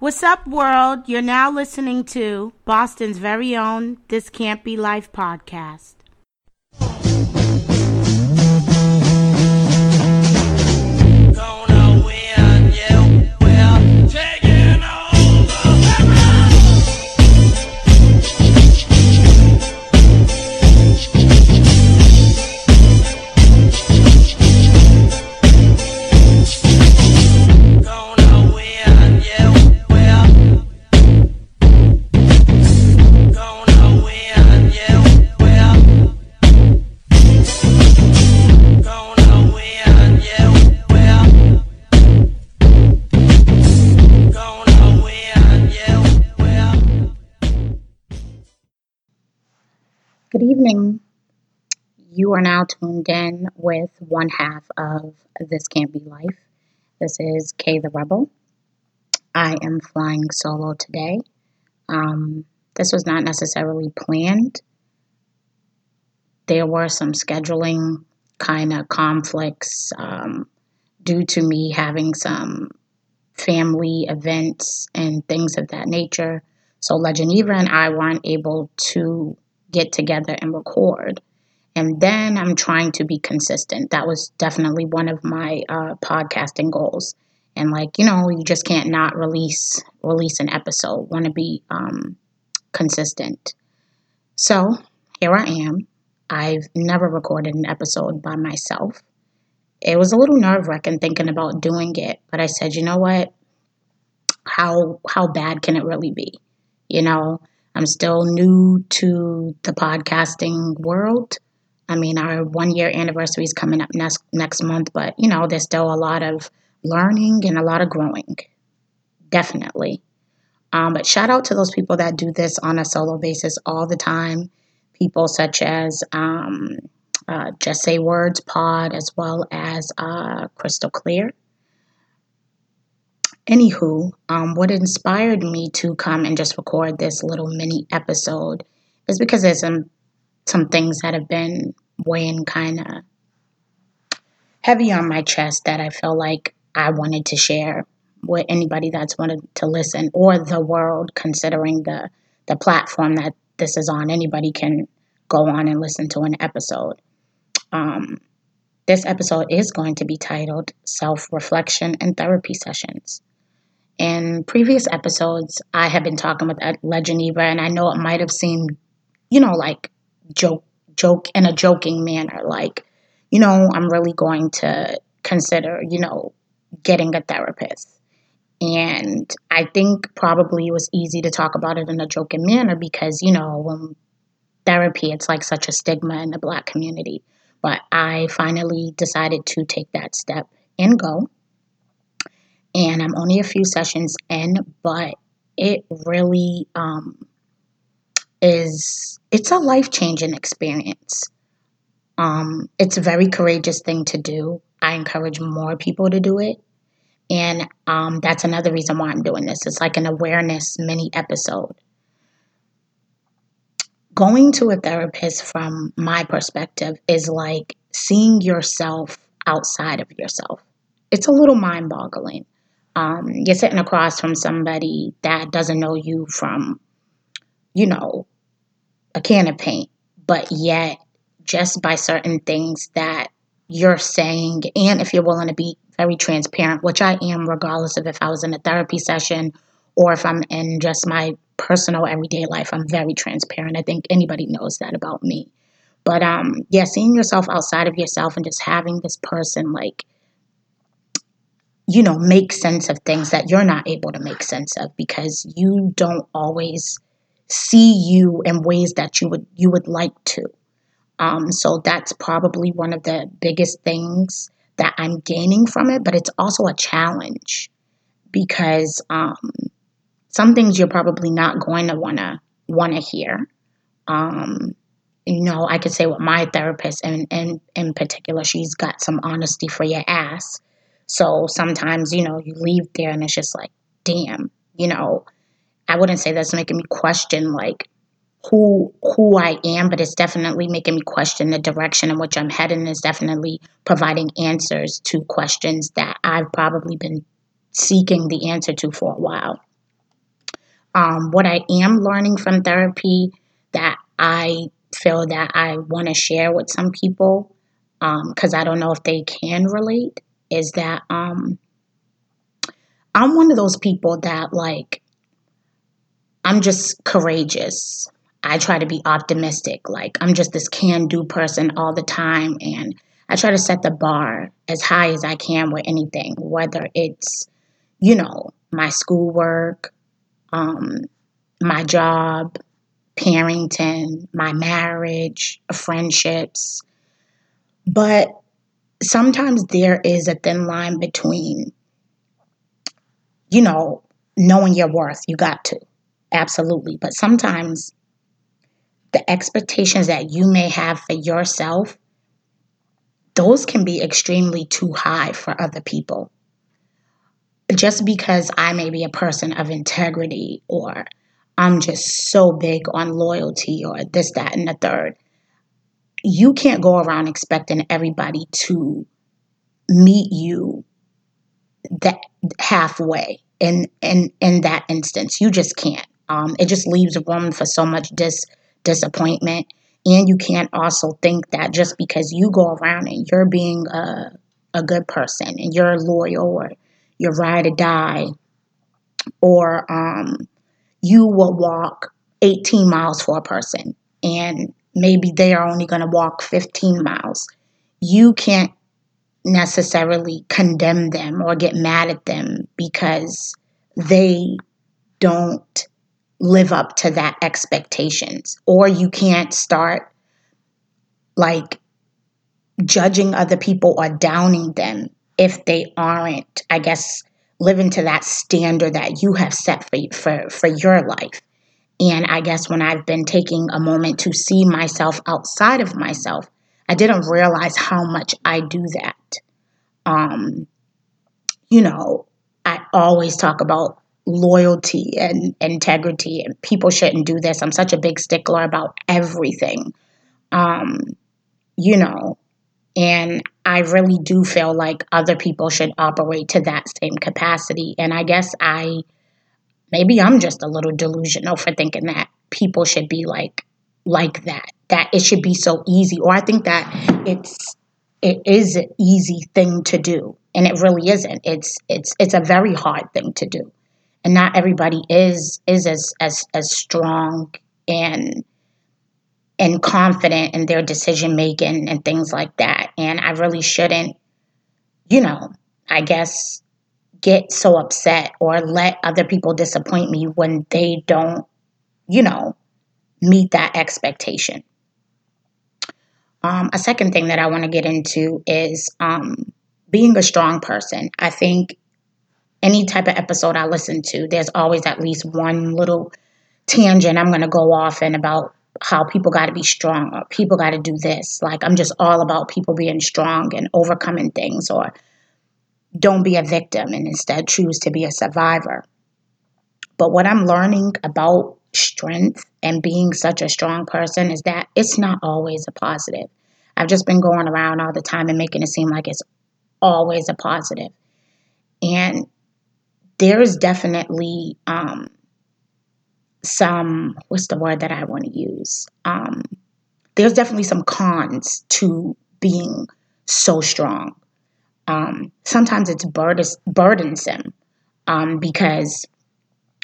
What's up, world? You're now listening to Boston's very own This Can't Be Life podcast. Good evening. You are now tuned in with one half of This Can't Be Life. This is Kay the Rebel. I am flying solo today. Um, this was not necessarily planned. There were some scheduling kind of conflicts um, due to me having some family events and things of that nature. So Legend Eva and I weren't able to get together and record. And then I'm trying to be consistent. That was definitely one of my uh, podcasting goals. And like you know, you just can't not release release an episode. Want to be um, consistent. So here I am. I've never recorded an episode by myself. It was a little nerve wracking thinking about doing it, but I said, you know what? How how bad can it really be? You know, I'm still new to the podcasting world. I mean, our one year anniversary is coming up next next month, but you know, there's still a lot of learning and a lot of growing. Definitely. Um, but shout out to those people that do this on a solo basis all the time. People such as um, uh, Just Say Words Pod, as well as uh, Crystal Clear. Anywho, um, what inspired me to come and just record this little mini episode is because there's some some things that have been weighing kind of heavy on my chest that I feel like I wanted to share with anybody that's wanted to listen or the world, considering the the platform that this is on. Anybody can go on and listen to an episode. Um, this episode is going to be titled Self Reflection and Therapy Sessions. In previous episodes, I have been talking with Legend Eva, and I know it might have seemed, you know, like joke, joke in a joking manner. Like, you know, I'm really going to consider, you know, getting a therapist. And I think probably it was easy to talk about it in a joking manner because, you know, when therapy, it's like such a stigma in the black community. But I finally decided to take that step and go and I'm only a few sessions in, but it really um, is it's a life changing experience. Um, it's a very courageous thing to do. I encourage more people to do it, and um, that's another reason why I'm doing this. It's like an awareness mini episode. Going to a therapist, from my perspective, is like seeing yourself outside of yourself. It's a little mind boggling um, you're sitting across from somebody that doesn't know you from, you know, a can of paint, but yet just by certain things that you're saying, and if you're willing to be very transparent, which I am, regardless of if I was in a therapy session or if I'm in just my personal everyday life, I'm very transparent. I think anybody knows that about me. But um, yeah, seeing yourself outside of yourself and just having this person like you know, make sense of things that you're not able to make sense of because you don't always see you in ways that you would you would like to. Um, so that's probably one of the biggest things that I'm gaining from it, but it's also a challenge because um, some things you're probably not going to wanna wanna hear. Um, you know, I could say with my therapist, and in, in particular, she's got some honesty for your ass so sometimes, you know, you leave there and it's just like, damn, you know, I wouldn't say that's making me question like who who I am, but it's definitely making me question the direction in which I'm heading. Is definitely providing answers to questions that I've probably been seeking the answer to for a while. Um, what I am learning from therapy that I feel that I want to share with some people, because I don't know if they can relate, is that um, I'm one of those people that like I'm just courageous. I try to be optimistic. Like I'm just this can-do person all the time and I try to set the bar as high as I can with anything, whether it's, you know, my schoolwork, um, my job, parenting, my marriage, friendships. But sometimes there is a thin line between, you know, knowing your worth. You got to. Absolutely. But sometimes the expectations that you may have for yourself those can be extremely too high for other people. Just because I may be a person of integrity or I'm just so big on loyalty or this, that, and the third, you can't go around expecting everybody to meet you that halfway in in in that instance. You just can't. Um, it just leaves room for so much dis disappointment and you can't also think that just because you go around and you're being a, a good person and you're loyal or you're ride or die, or um, you will walk 18 miles for a person and maybe they are only going to walk 15 miles. You can't necessarily condemn them or get mad at them because they don't live up to that expectations or you can't start like judging other people or downing them if they aren't i guess living to that standard that you have set for for, for your life and i guess when i've been taking a moment to see myself outside of myself i didn't realize how much i do that. Um you know i always talk about loyalty and integrity and people shouldn't do this. I'm such a big stickler about everything. Um you know and i really do feel like other people should operate to that same capacity. And i guess i maybe i'm just a little delusional for thinking that people should be like like that that it should be so easy or i think that it's it is an easy thing to do and it really isn't. It's it's it's a very hard thing to do and not everybody is is as as as strong and and confident in their decision making and things like that and i really shouldn't you know i guess get so upset or let other people disappoint me when they don't you know meet that expectation um, a second thing that i want to get into is um, being a strong person i think any type of episode I listen to, there's always at least one little tangent I'm going to go off and about how people got to be strong or people got to do this. Like, I'm just all about people being strong and overcoming things, or don't be a victim and instead choose to be a survivor. But what I'm learning about strength and being such a strong person is that it's not always a positive. I've just been going around all the time and making it seem like it's always a positive. And there's definitely um, some what's the word that I want to use? Um, there's definitely some cons to being so strong. Um, sometimes it's burdensome um, because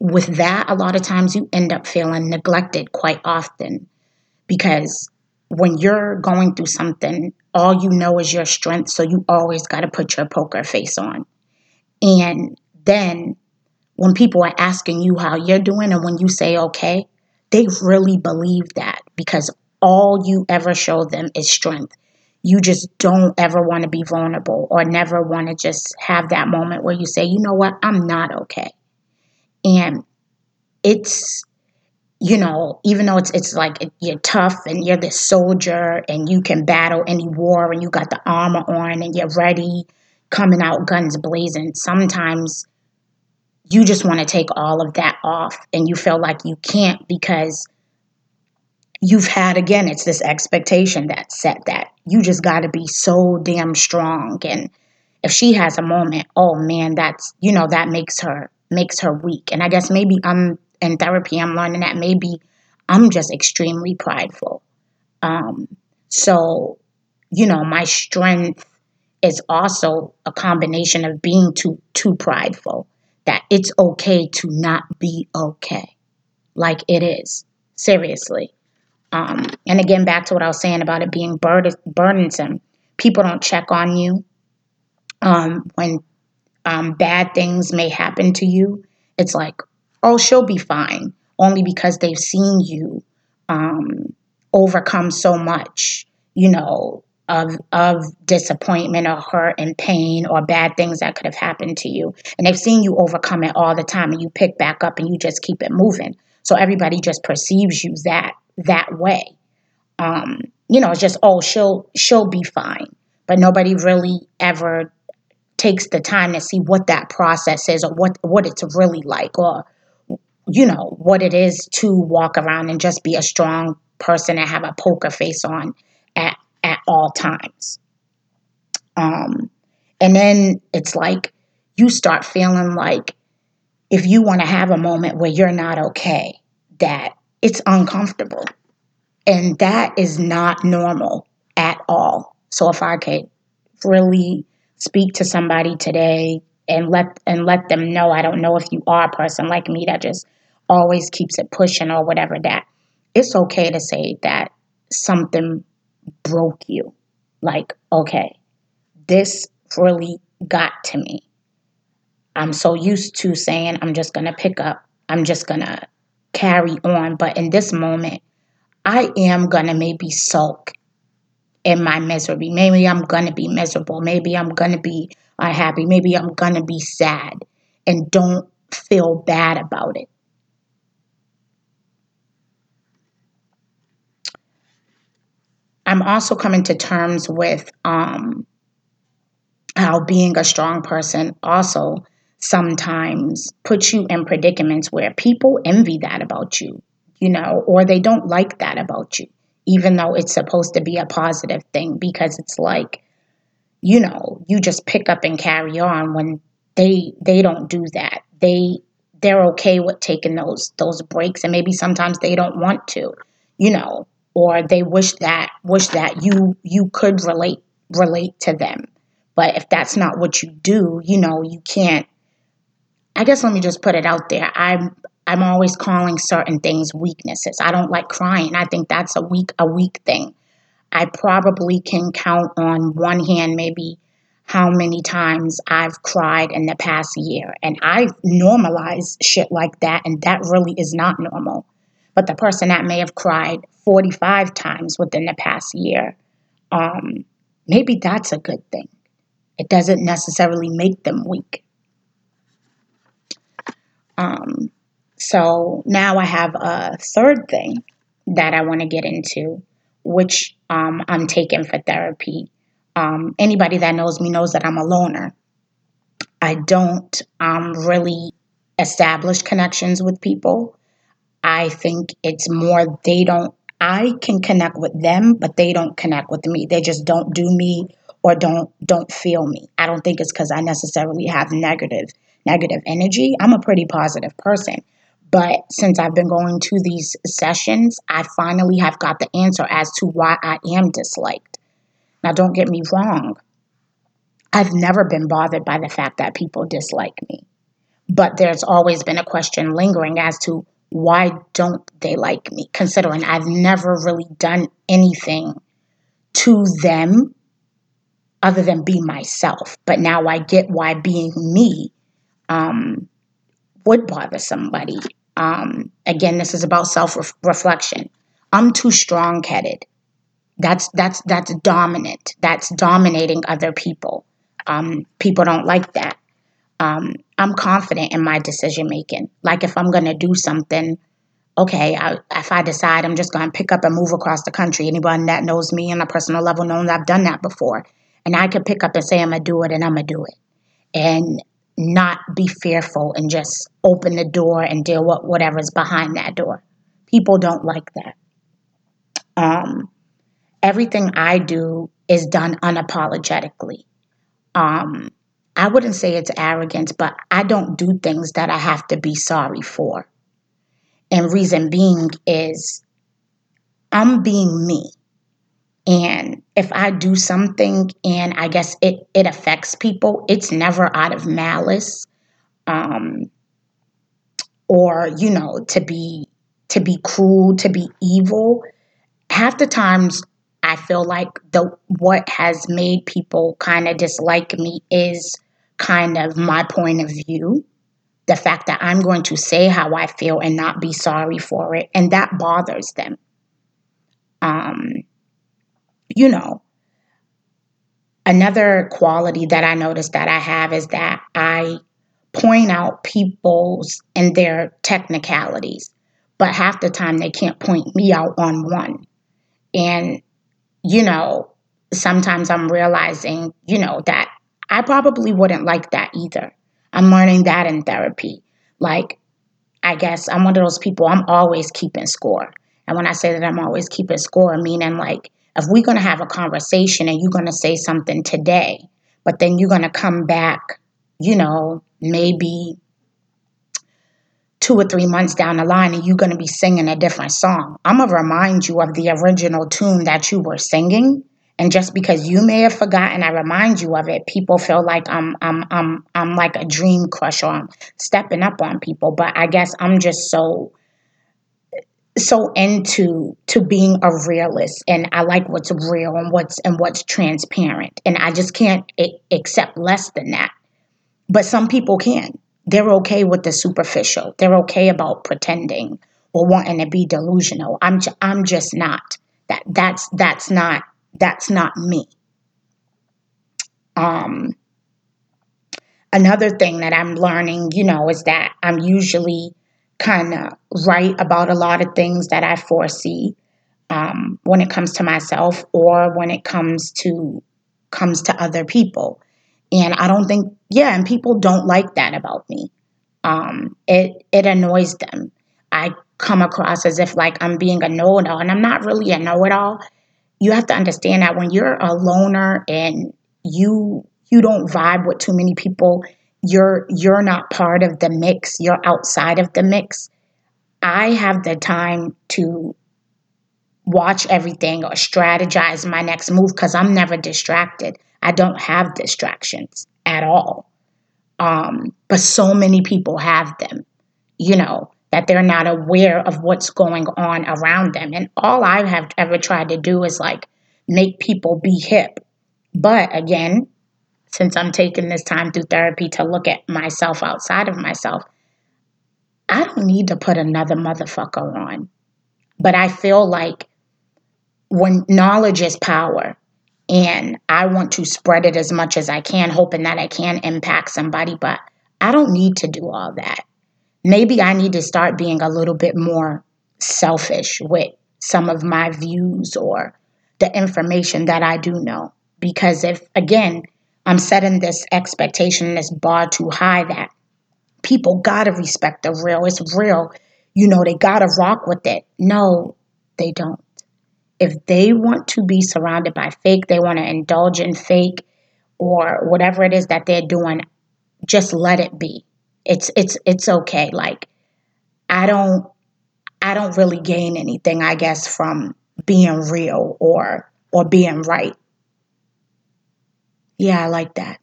with that, a lot of times you end up feeling neglected quite often because when you're going through something, all you know is your strength, so you always got to put your poker face on. And then when people are asking you how you're doing and when you say okay, they really believe that because all you ever show them is strength. You just don't ever want to be vulnerable or never want to just have that moment where you say, you know what, I'm not okay. And it's, you know, even though it's it's like you're tough and you're the soldier and you can battle any war and you got the armor on and you're ready, coming out guns blazing, sometimes you just want to take all of that off and you feel like you can't because you've had again it's this expectation that set that you just got to be so damn strong and if she has a moment oh man that's you know that makes her makes her weak and i guess maybe i'm in therapy, I'm learning that maybe I'm just extremely prideful. Um, so, you know, my strength is also a combination of being too too prideful. That it's okay to not be okay, like it is. Seriously. Um, and again, back to what I was saying about it being burden, burdensome. People don't check on you um, when um, bad things may happen to you. It's like, oh, she'll be fine, only because they've seen you um, overcome so much, you know, of of disappointment or hurt and pain or bad things that could have happened to you, and they've seen you overcome it all the time, and you pick back up and you just keep it moving. So everybody just perceives you that that way. Um, you know, it's just oh, she'll she'll be fine, but nobody really ever takes the time to see what that process is or what what it's really like or you know what it is to walk around and just be a strong person and have a poker face on at at all times um and then it's like you start feeling like if you want to have a moment where you're not okay that it's uncomfortable and that is not normal at all so if i could really speak to somebody today and let and let them know I don't know if you are a person like me that just always keeps it pushing or whatever that it's okay to say that something broke you. Like, okay, this really got to me. I'm so used to saying I'm just going to pick up, I'm just going to carry on, but in this moment I am going to maybe sulk in my misery. Maybe I'm going to be miserable. Maybe I'm going to be unhappy. Maybe I'm going to be sad. And don't feel bad about it. I'm also coming to terms with um, how being a strong person also sometimes puts you in predicaments where people envy that about you, you know, or they don't like that about you even though it's supposed to be a positive thing because it's like you know you just pick up and carry on when they they don't do that. They they're okay with taking those those breaks and maybe sometimes they don't want to you know or they wish that wish that you you could relate relate to them. But if that's not what you do you know you can't i guess let me just put it out there i'm I'm always calling certain things weaknesses. I don't like crying. I think that's a weak a weak thing. I probably can count on one hand maybe how many times I've cried in the past year and I've normalized shit like that and that really is not normal. But the person that may have cried 45 times within the past year, um, maybe that's a good thing. It doesn't necessarily make them weak. Um, so now I have a third thing that I want to get into, which um, I'm taking for therapy. Um, anybody that knows me knows that I'm a loner. I don't um, really establish connections with people. I think it's more they don't, I can connect with them, but they don't connect with me. They just don't do me or don't don't feel me. I don't think it's because I necessarily have negative negative energy. I'm a pretty positive person. But since I've been going to these sessions, I finally have got the answer as to why I am disliked. Now, don't get me wrong. I've never been bothered by the fact that people dislike me. But there's always been a question lingering as to why don't they like me, considering I've never really done anything to them other than be myself. But now I get why being me um, would bother somebody. Um, again, this is about self reflection. I'm too strong headed. That's that's that's dominant. That's dominating other people. Um, people don't like that. Um, I'm confident in my decision making. Like if I'm gonna do something, okay, I, if I decide I'm just gonna pick up and move across the country, anyone that knows me on a personal level knows I've done that before, and I can pick up and say I'm gonna do it, and I'm gonna do it. And not be fearful and just open the door and deal with whatever's behind that door. People don't like that. Um, everything I do is done unapologetically. Um, I wouldn't say it's arrogance, but I don't do things that I have to be sorry for. And reason being is I'm being me. And if I do something and I guess it, it affects people, it's never out of malice. Um, or, you know, to be to be cruel, to be evil. Half the times I feel like the what has made people kind of dislike me is kind of my point of view. The fact that I'm going to say how I feel and not be sorry for it, and that bothers them. You know, another quality that I noticed that I have is that I point out people's and their technicalities, but half the time they can't point me out on one. And, you know, sometimes I'm realizing, you know, that I probably wouldn't like that either. I'm learning that in therapy. Like, I guess I'm one of those people, I'm always keeping score. And when I say that I'm always keeping score, meaning like, if we're going to have a conversation and you're going to say something today, but then you're going to come back, you know, maybe two or three months down the line and you're going to be singing a different song. I'm going to remind you of the original tune that you were singing. And just because you may have forgotten, I remind you of it. People feel like I'm, I'm, I'm, I'm like a dream crusher. I'm stepping up on people. But I guess I'm just so, so into to being a realist, and I like what's real and what's and what's transparent. And I just can't a- accept less than that. But some people can. They're okay with the superficial. They're okay about pretending or wanting to be delusional. I'm ju- I'm just not. That that's that's not that's not me. Um another thing that I'm learning, you know, is that I'm usually kind of right about a lot of things that I foresee um, when it comes to myself or when it comes to comes to other people. And I don't think, yeah, and people don't like that about me. Um, it it annoys them. I come across as if like I'm being a know-it-all, and I'm not really a know-it-all. You have to understand that when you're a loner and you you don't vibe with too many people, you're you're not part of the mix. You're outside of the mix. I have the time to watch everything or strategize my next move because I'm never distracted. I don't have distractions at all. Um, but so many people have them, you know, that they're not aware of what's going on around them. And all I have ever tried to do is like make people be hip. But again, since I'm taking this time through therapy to look at myself outside of myself, I don't need to put another motherfucker on. But I feel like when knowledge is power and I want to spread it as much as I can, hoping that I can impact somebody, but I don't need to do all that. Maybe I need to start being a little bit more selfish with some of my views or the information that I do know. Because if, again, I'm setting this expectation, this bar too high that people gotta respect the real. It's real. You know, they gotta rock with it. No, they don't if they want to be surrounded by fake, they want to indulge in fake or whatever it is that they're doing, just let it be. It's it's it's okay. Like I don't I don't really gain anything, I guess, from being real or or being right. Yeah, I like that.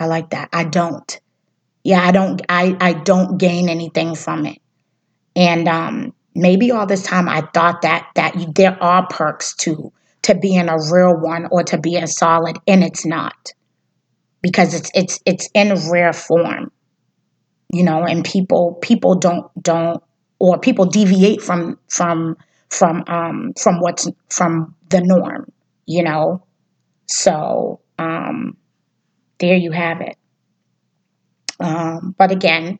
I like that. I don't. Yeah, I don't I I don't gain anything from it. And um maybe all this time I thought that that you, there are perks to to being a real one or to being solid, and it's not because it's it's it's in rare form, you know. And people people don't don't or people deviate from from from um from what's from the norm, you know. So um, there you have it. Um, but again,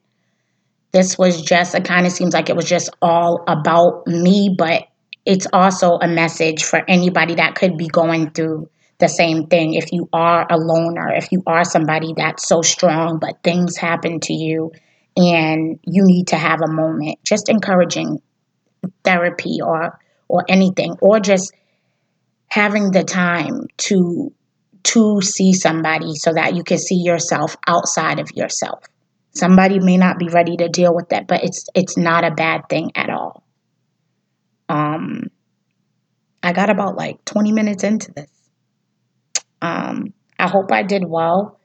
this was just, it kind of seems like it was just all about me, but it's also a message for anybody that could be going through the same thing. If you are a loner, if you are somebody that's so strong, but things happen to you and you need to have a moment, just encouraging therapy or or anything, or just having the time to to see somebody so that you can see yourself outside of yourself Somebody may not be ready to deal with that, but it's it's not a bad thing at all. Um I got about like 20 minutes into this. Um I hope I did well.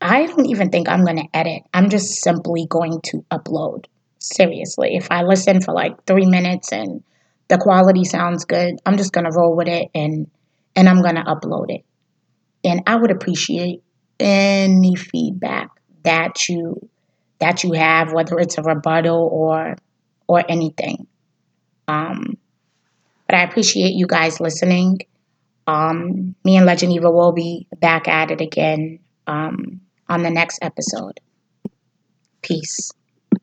I don't even think I'm going to edit. I'm just simply going to upload. Seriously, if I listen for like 3 minutes and the quality sounds good, I'm just going to roll with it and and I'm going to upload it. And I would appreciate any feedback that you that you have whether it's a rebuttal or or anything. Um but I appreciate you guys listening. Um me and Legend Eva will be back at it again um on the next episode. Peace.